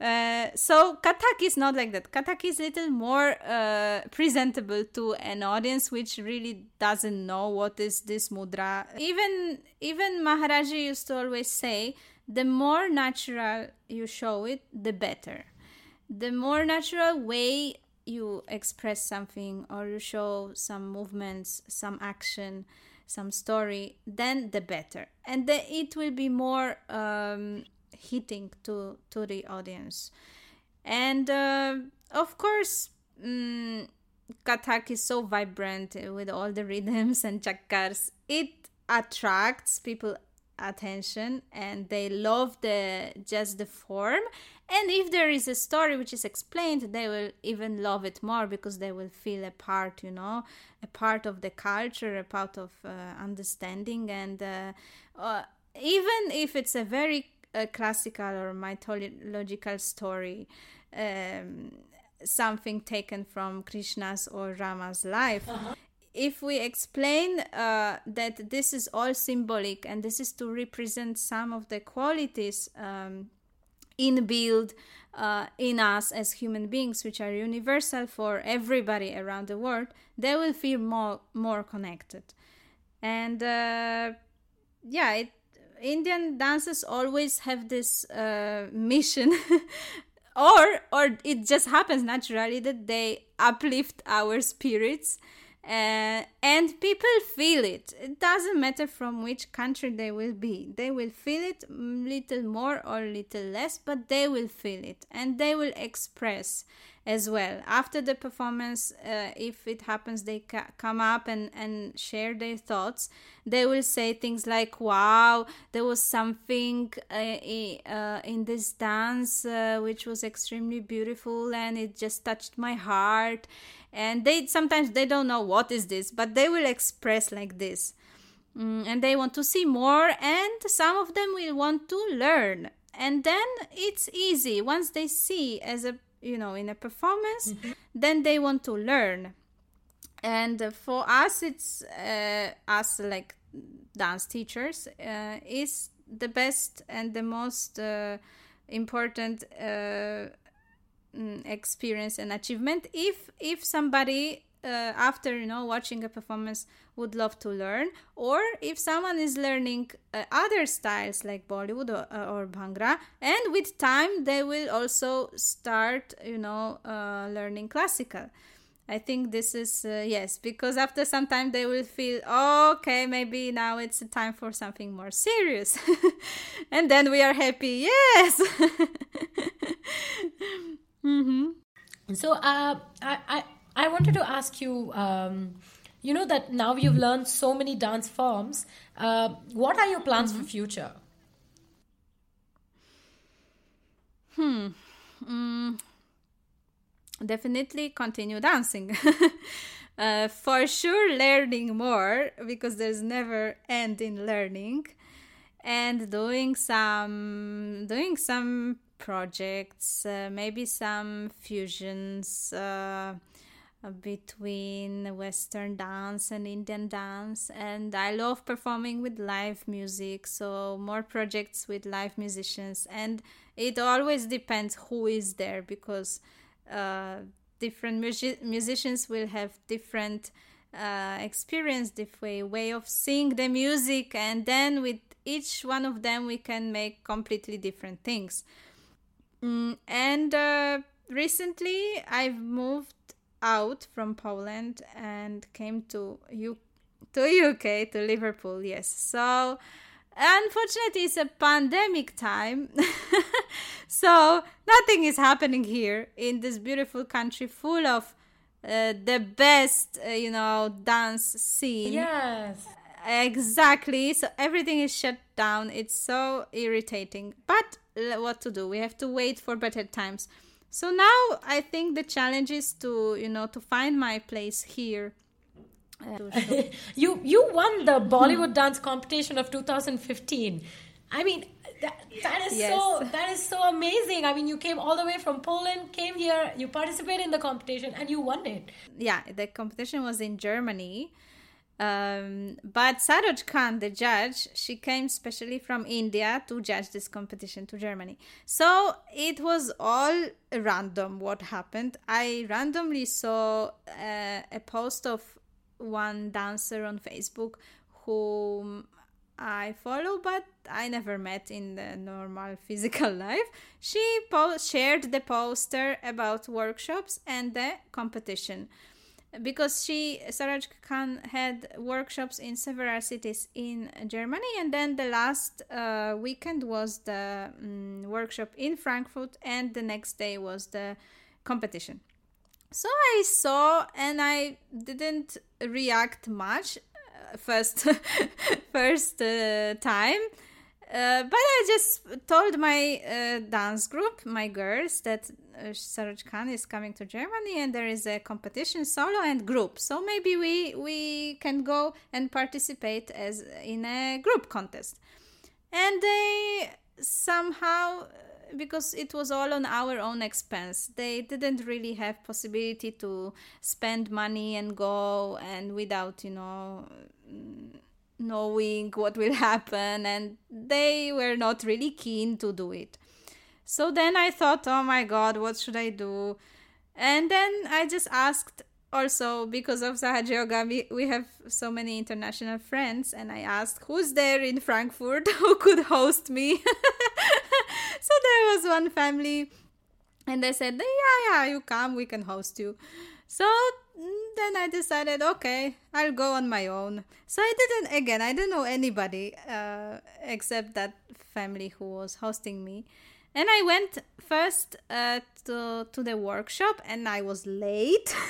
Speaker 1: uh, so Kathak is not like that. Kathak is a little more uh, presentable to an audience which really doesn't know what is this mudra. Even even Maharaji used to always say, the more natural you show it, the better. The more natural way you express something or you show some movements, some action, some story, then the better. And the, it will be more um, hitting to to the audience and uh, of course um, Kathak is so vibrant with all the rhythms and chakkars it attracts people attention and they love the just the form and if there is a story which is explained they will even love it more because they will feel a part you know a part of the culture a part of uh, understanding and uh, uh, even if it's a very a classical or mythological story, um, something taken from Krishna's or Rama's life. Uh-huh. If we explain uh, that this is all symbolic and this is to represent some of the qualities um, inbuilt uh, in us as human beings, which are universal for everybody around the world, they will feel more more connected. And uh, yeah, it Indian dances always have this uh, mission, or or it just happens naturally that they uplift our spirits, uh, and people feel it. It doesn't matter from which country they will be. They will feel it little more or little less, but they will feel it, and they will express as well after the performance uh, if it happens they ca- come up and, and share their thoughts they will say things like wow there was something uh, uh, in this dance uh, which was extremely beautiful and it just touched my heart and they sometimes they don't know what is this but they will express like this. Mm, and they want to see more and some of them will want to learn. And then it's easy. Once they see as a you know in a performance mm-hmm. then they want to learn. And for us it's uh, us like dance teachers uh, is the best and the most uh, important uh, experience and achievement. If if somebody uh, after you know watching a performance would love to learn or if someone is learning uh, other styles like bollywood or, uh, or bhangra and with time they will also start you know uh, learning classical. I think this is uh, yes because after some time they will feel oh, okay maybe now it's time for something more serious. And then we are happy. Yes
Speaker 2: mm-hmm. so uh, I, I I wanted to ask you. Um, you know that now you've learned so many dance forms. Uh, what are your plans mm-hmm. for future?
Speaker 1: Hmm. Mm. Definitely continue dancing. uh, for sure, learning more because there's never end in learning, and doing some doing some projects, uh, maybe some fusions. Uh, between Western dance and Indian dance. And I love performing with live music, so more projects with live musicians. And it always depends who is there because uh, different music- musicians will have different uh, experience, different way of seeing the music, and then with each one of them, we can make completely different things. Mm, and uh, recently I've moved out from Poland and came to U- to UK to Liverpool. Yes, so unfortunately it's a pandemic time. So nothing is happening here in this beautiful country full of uh, the best uh, you know dance scene.
Speaker 2: Yes.
Speaker 1: exactly. So everything is shut down. It's so irritating. But what to do we have to wait for better times so now i think the challenge is to you know to find my place here
Speaker 2: you you won the Bollywood hmm. dance competition of 2015. I mean, that, that is
Speaker 1: Yes.
Speaker 2: so that is so amazing. I mean, you came all the way from Poland, came here, you participated in the competition, and you won it.
Speaker 1: yeah, the competition was in Germany. Um, but Saroj Khan, the judge, she came specially from India to judge this competition to Germany. So it was all random what happened. I randomly saw uh, a post of one dancer on Facebook whom I follow, but I never met in the normal physical life. She po- shared the poster about workshops and the competition because she Saroj Khan had workshops in several cities in Germany, and then the last uh, weekend was the um, workshop in Frankfurt, and the next day was the competition. So I saw, and I didn't react much uh, first first uh, time. Uh, but I just told my uh, dance group, my girls, that uh, Saroj Khan is coming to Germany and there is a competition solo and group. So maybe we we can go and participate as in a group contest. And they somehow because it was all on our own expense they didn't really have possibility to spend money and go and without you know knowing what will happen and they were not really keen to do it so then i thought oh my god what should i do and then i just asked also because of Sahaj Yoga, we, we have so many international friends, and I asked who's there in Frankfurt who could host me. so there was one family, and they said, Yeah, yeah, you come, we can host you. So then I decided, okay, I'll go on my own. So I didn't, again, I didn't know anybody uh, except that family who was hosting me. And I went first uh, to, to the workshop, and I was late.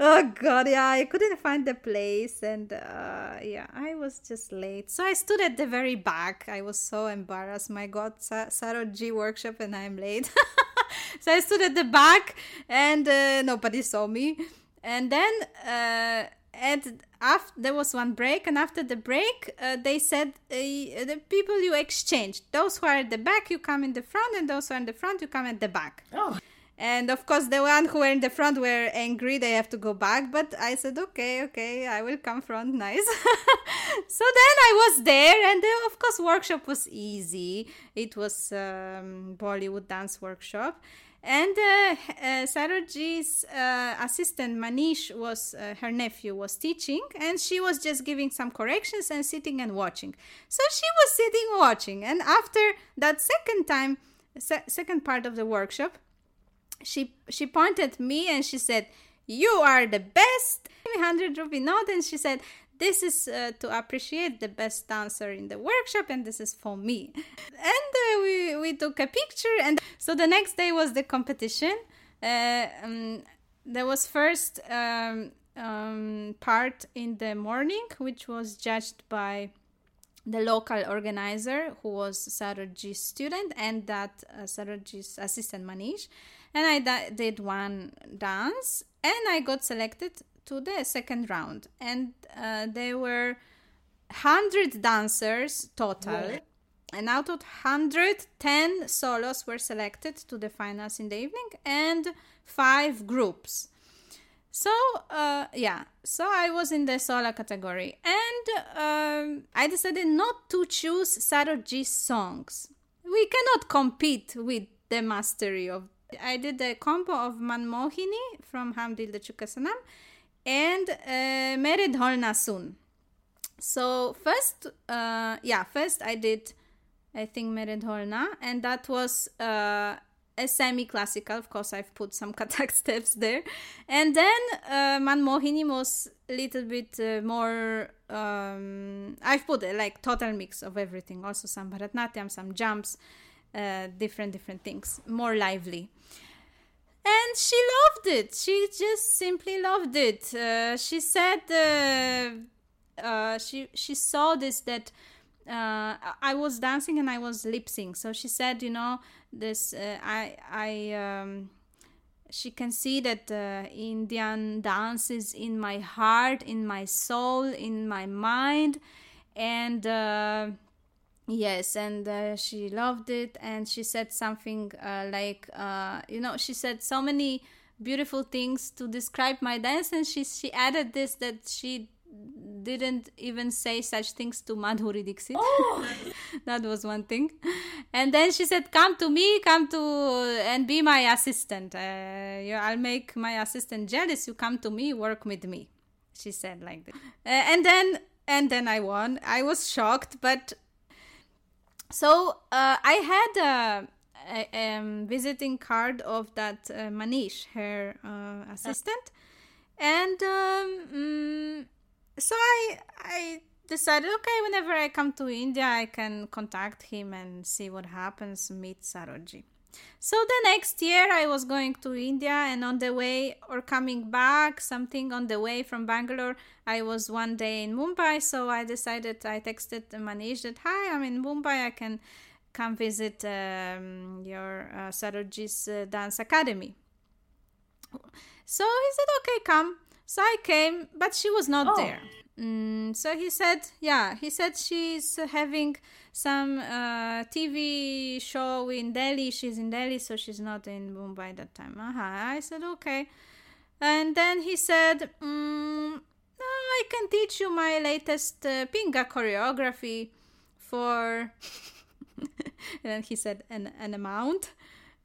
Speaker 1: oh god yeah i couldn't find the place and uh, yeah i was just late so i stood at the very back i was so embarrassed my god Sa- Saroj workshop and i'm late so i stood at the back and uh, nobody saw me. And then uh, and after there was one break and after the break uh, they said uh, the people you exchange those who are at the back you come in the front and those who are in the front you come at the back.
Speaker 2: Oh,
Speaker 1: and of course, the one who were in the front were angry. They have to go back. But I said, okay, okay, I will come front. Nice. so then I was there, and then of course, workshop was easy. It was um, Bollywood dance workshop. And uh, uh, Sarojji's uh, assistant Manish was uh, her nephew was teaching, and she was just giving some corrections and sitting and watching. So she was sitting watching, and after that second time, se- second part of the workshop, she she pointed at me and she said you are the best. 100 rupee note and she said this is uh, to appreciate the best dancer in the workshop and this is for me. And uh, we, we took a picture and so the next day was the competition. Uh, um, there was first um, um, part in the morning which was judged by the local organizer who was Sarojji's student and that uh, Sarojji's assistant Manish and I da- did one dance and I got selected to the second round. And uh, there were 100 dancers total.
Speaker 2: Wow.
Speaker 1: and out of 110 solos were selected to the finals in the evening and five groups. So uh, yeah. So i was in the solo category. And um, i decided not to choose sarojji's songs. We cannot compete with the mastery of i did the combo of manmohini from Hum Dil De Chuke Sanam and uh, mere dholna sun so first uh, yeah first i did i think mere dholna and that was uh, a semi-classical. Of course, I've put some Kathak steps there, and then uh, Manmohini was a little bit uh, more. Um, I've put a like total mix of everything. Also some Bharatnatyam, some jumps, uh, different different things, more lively. And she loved it. She just simply loved it. Uh, she said uh, uh, she she saw this that uh, I was dancing and I was lip sync. So she said, you know, this uh, I I um, she can see that uh, Indian dance is in my heart, in my soul, in my mind, and uh, yes, and uh, she loved it. And she said something uh, like, uh, you know, she said so many beautiful things to describe my dance, and she she added this that she didn't even say such things to Madhuri Dixit.
Speaker 2: Oh.
Speaker 1: that was one thing. And then she said, "Come to me, come to and be my assistant. Uh, you, I'll make my assistant jealous. You come to me, work with me." She said like that. Uh, and then and then I won. I was shocked, but so uh, I had a, a um, visiting card of that uh, Manish, her uh, assistant, and um, mm, so I I decided okay whenever I come to India I can contact him and see what happens meet Saroji. So the next year I was going to India and on the way or coming back something on the way from Bangalore I was one day in Mumbai so I decided I texted Manish that hi I'm in Mumbai I can come visit um, your uh, uh, dance academy. So he said okay come so I came, but she was not
Speaker 2: Oh.
Speaker 1: there. Mm, so he said, yeah, he said she's having some uh, TV show in Delhi. She's in Delhi, so she's not in Mumbai that time. Uh-huh. I said, okay. And then he said, mm, no, I can teach you my latest uh, Pinga choreography for. and then he said an, an amount,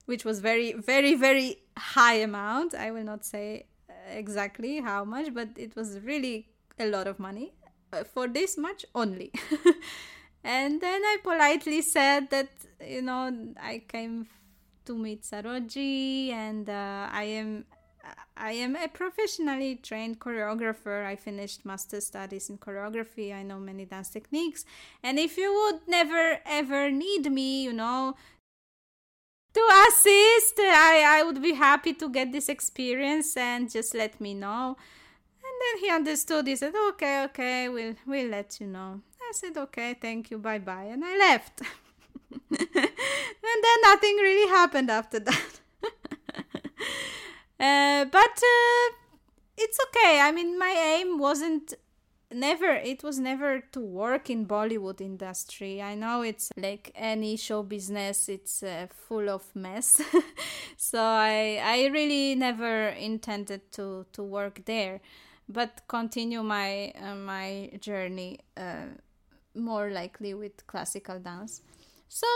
Speaker 1: which was very, very, very high amount. I will not say uh, exactly how much, but it was really a lot of money uh, for this much only. and then I politely said that, you know, I came to meet Saroji and uh, I am. I am a professionally trained choreographer. I finished master studies in choreography. I know many dance techniques. And if you would never ever need me, you know, to assist, I, I would be happy to get this experience and just let me know. Then he understood. He said, "Okay, okay, we'll we'll let you know." I said, "Okay, thank you, bye bye," and I left. and then nothing really happened after that. uh, but uh, it's okay. I mean, my aim wasn't never it was never to work in bollywood industry i know it's like any show business it's uh, full of mess so i i really never intended to to work there but continue my uh, my journey uh, more likely with classical dance so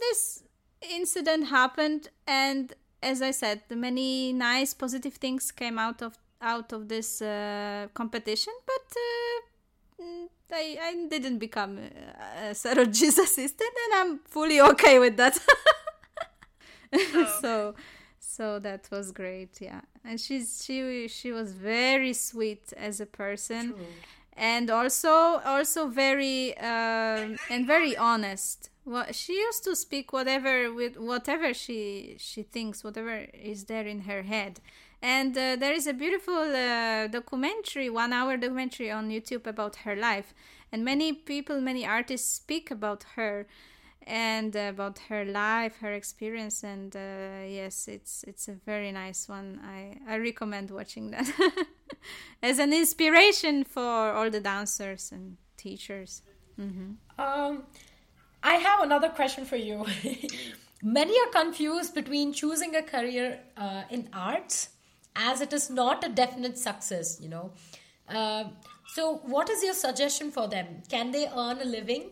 Speaker 1: this incident happened and as i said the many nice positive things came out of out of this uh, competition, but uh, mm, I, I didn't become uh, Saroji's assistant, and I'm fully okay with that. so, so that was great, yeah. And she's she she was very sweet as a person, and also also very um and very honest. Well, she used to speak whatever with whatever she she thinks, whatever is there in her head. And uh, there is a beautiful uh, documentary one hour documentary on youtube about her life. And many people many artists speak about her and about her life her experience and uh, yes it's it's a very nice one i i recommend watching that as an inspiration for all the dancers and teachers hmm
Speaker 2: Um, I have another question for you. Many are confused between choosing a career uh, in arts as it is not a definite success, you know. Uh, so, what is your suggestion for them? Can they earn a living?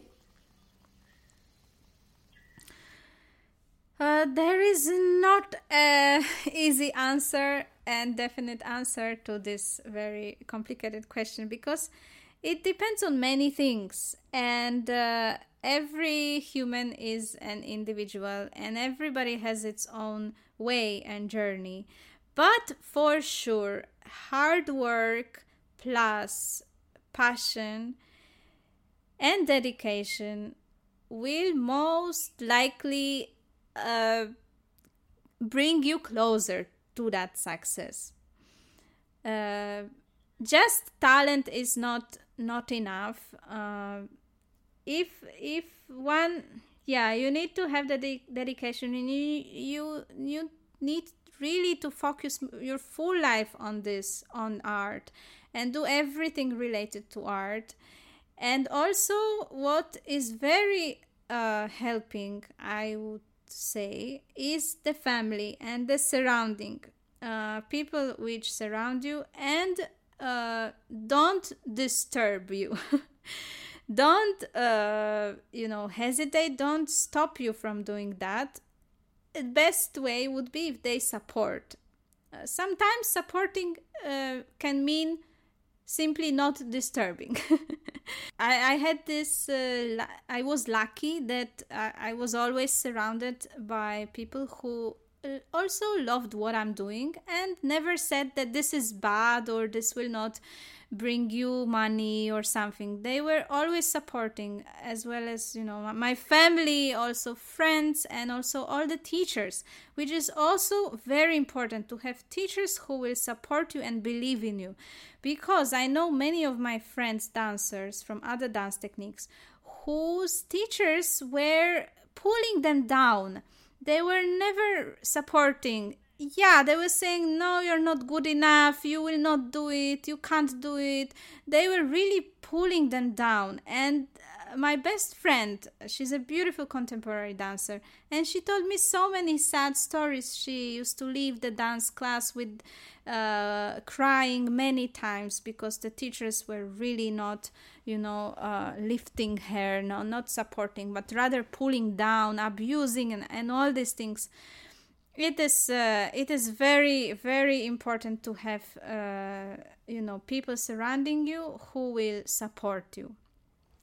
Speaker 1: Uh, there is not a easy answer and definite answer to this very complicated question because it depends on many things and uh, every human is an individual and everybody has its own way and journey. But for sure hard work plus passion and dedication will most likely uh, bring you closer to that success. Uh, just talent is not not enough. Uh, if if one yeah you need to have the de- dedication. You you you need really to focus your full life on this on art and do everything related to art. And also what is very uh, helping i would say is the family and the surrounding uh, people which surround you and uh, don't disturb you. don't, uh, you know, hesitate. Don't stop you from doing that. The best way would be if they support. Uh, sometimes supporting uh, can mean simply not disturbing. I, I, had this, uh, I was lucky that I, I was always surrounded by people who uh, also loved what I'm doing and never said that this is bad or this will not bring you money or something. They were always supporting, as well as, you know, my family, also friends, and also all the teachers, which is also very important to have teachers who will support you and believe in you. Because I know many of my friends, dancers from other dance techniques, whose teachers were pulling them down they were never supporting yeah they were saying no you're not good enough. You will not do it. You can't do it. They were really pulling them down. And uh, my best friend she's a beautiful contemporary dancer and she told me so many sad stories. She used to leave the dance class with uh, crying many times because the teachers were really not, you know, uh, lifting her, no, not supporting, but rather pulling down, abusing, and, and all these things. It is uh, it is very very important to have uh, you know people surrounding you who will support you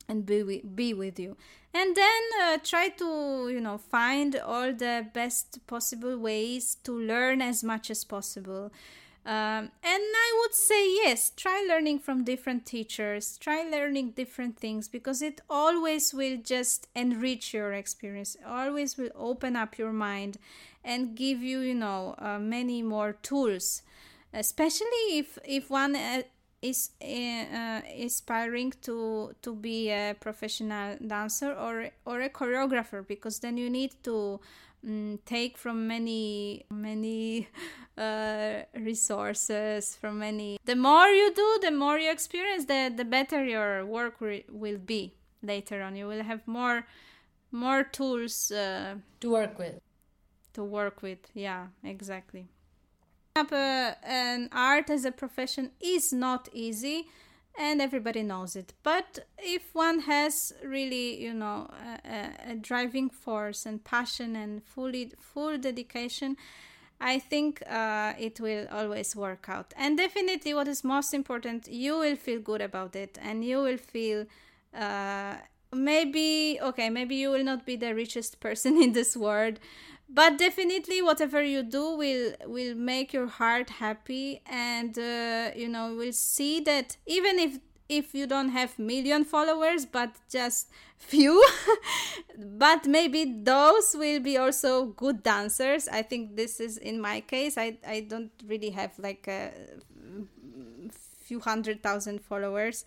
Speaker 1: and be with, be with you. And then uh, try to you know find all the best possible ways to learn as much as possible um, and I would say yes, try learning from different teachers, try learning different things because it always will just enrich your experience, always will open up your mind and give you, you know, uh, many more tools. Especially if if one uh, is uh, aspiring to to be a professional dancer or or a choreographer, because then you need to um, take from many many uh, resources from many. The more you do the more you experience the the better your work re- will be later on. You will have more more tools uh,
Speaker 2: to work with.
Speaker 1: to work with. Yeah exactly. Up a, an art as a profession is not easy and everybody knows it but if one has really you know a, a driving force and passion and fully full dedication I think uh, it will always work out. And definitely, what is most important, you will feel good about it, and you will feel uh, maybe okay, maybe you will not be the richest person in this world, but definitely, whatever you do will will make your heart happy, and uh, you know will see that even if if you don't have million followers but just few but maybe those will be also good dancers. I think this is in my case i i don't really have like a few hundred thousand followers.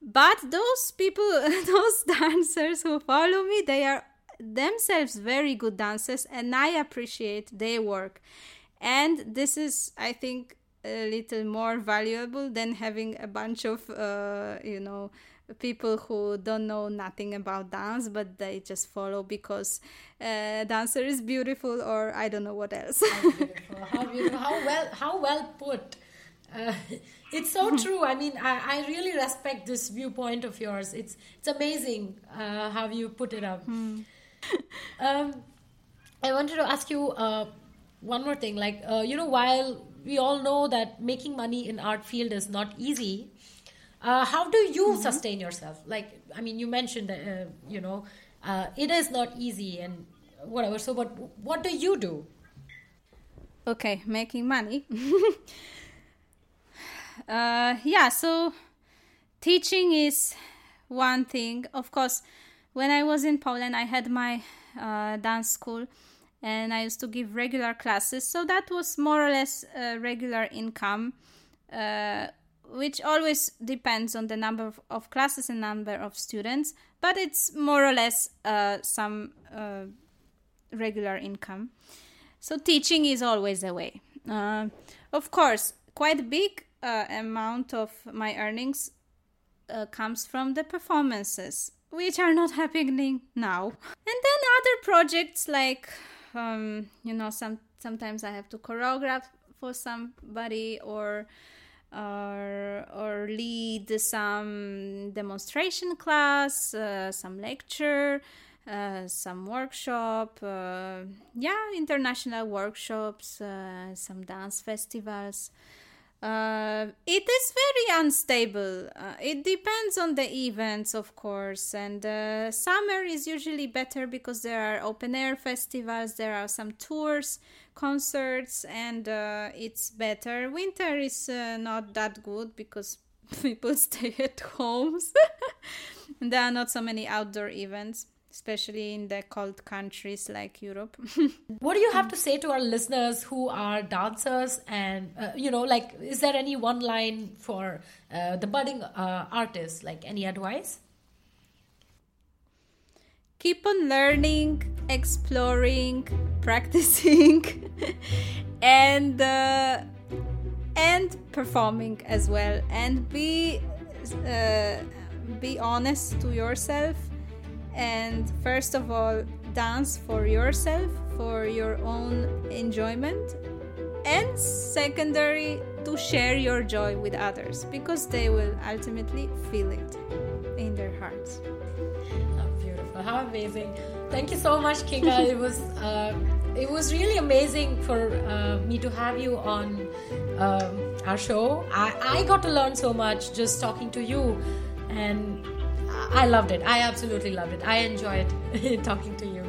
Speaker 1: But those people those dancers who follow me they are themselves very good dancers and i appreciate their work. And this is i think a little more valuable than having a bunch of uh, you know people who don't know nothing about dance but they just follow because uh, dancer is beautiful or i don't know what else.
Speaker 2: How beautiful. How, beautiful. how well how well put. Uh, it's so true. I mean I, I really respect this viewpoint of yours. It's it's amazing uh, how you put it up. Hmm. um, i wanted to ask you uh, one more thing like uh, you know while we all know that making money in art field is not easy uh, how do you mm-hmm. sustain yourself? Like i mean you mentioned that uh, you know uh, it is not easy and whatever so but what do you do?
Speaker 1: Okay making money. Uh, yeah so teaching is one thing. Of course when i was in poland i had my uh, dance school and i used to give regular classes so that was more or less regular income uh, which always depends on the number of, of, classes and number of students, but it's more or less uh, some uh, regular income. So teaching is always a way. Uh, of course, quite big uh, amount of my earnings uh, comes from the performances, which are not happening now. And then other projects like, um, you know, some sometimes I have to choreograph for somebody or or or lead some demonstration class, uh, some lecture, uh, some workshop, uh, yeah, international workshops, uh, some dance festivals. Uh, it is very unstable. Uh, it depends on the events, of course. And uh, summer is usually better because there are open air festivals, there are some tours, concerts, and uh, it's better. Winter is uh, not that good because people stay at homes. there are not so many outdoor events especially in the cold countries like Europe.
Speaker 2: what do you have to say to our listeners who are dancers and, uh, you know, like, is there any one line for uh, the budding uh, artists, like any advice?
Speaker 1: Keep on learning, exploring, practicing, and uh, and performing as well, and be uh, be honest to yourself and first of all dance for yourself for your own enjoyment. And secondary to share your joy with others because they will ultimately feel it in their hearts.
Speaker 2: How beautiful. How amazing. Thank you so much kinga. It was uh, it was really amazing for uh, me to have you on um, our show. I, I got to learn so much just talking to you. And I loved it. I absolutely loved it. I enjoyed talking to you.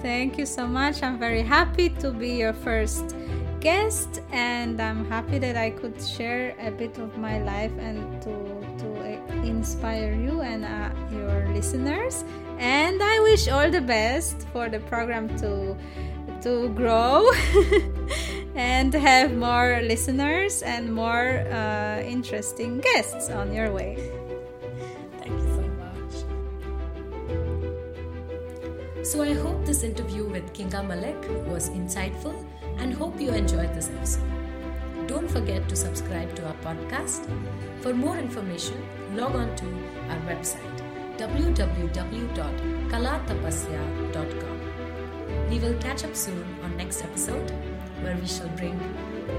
Speaker 1: Thank you so much. I'm very happy to be your first guest, and I'm happy that I could share a bit of my life and to to inspire you and uh, your listeners. And I wish all the best for the program to to grow and have more listeners and more uh, interesting guests on your way.
Speaker 2: So I hope this interview with Kinga Malek was insightful and hope you enjoyed this episode. Don't forget to subscribe to our podcast. For more information, log on to our website www.kalatapasya.com. We will catch up soon on next episode where we shall bring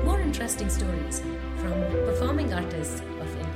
Speaker 2: more interesting stories from performing artists of India.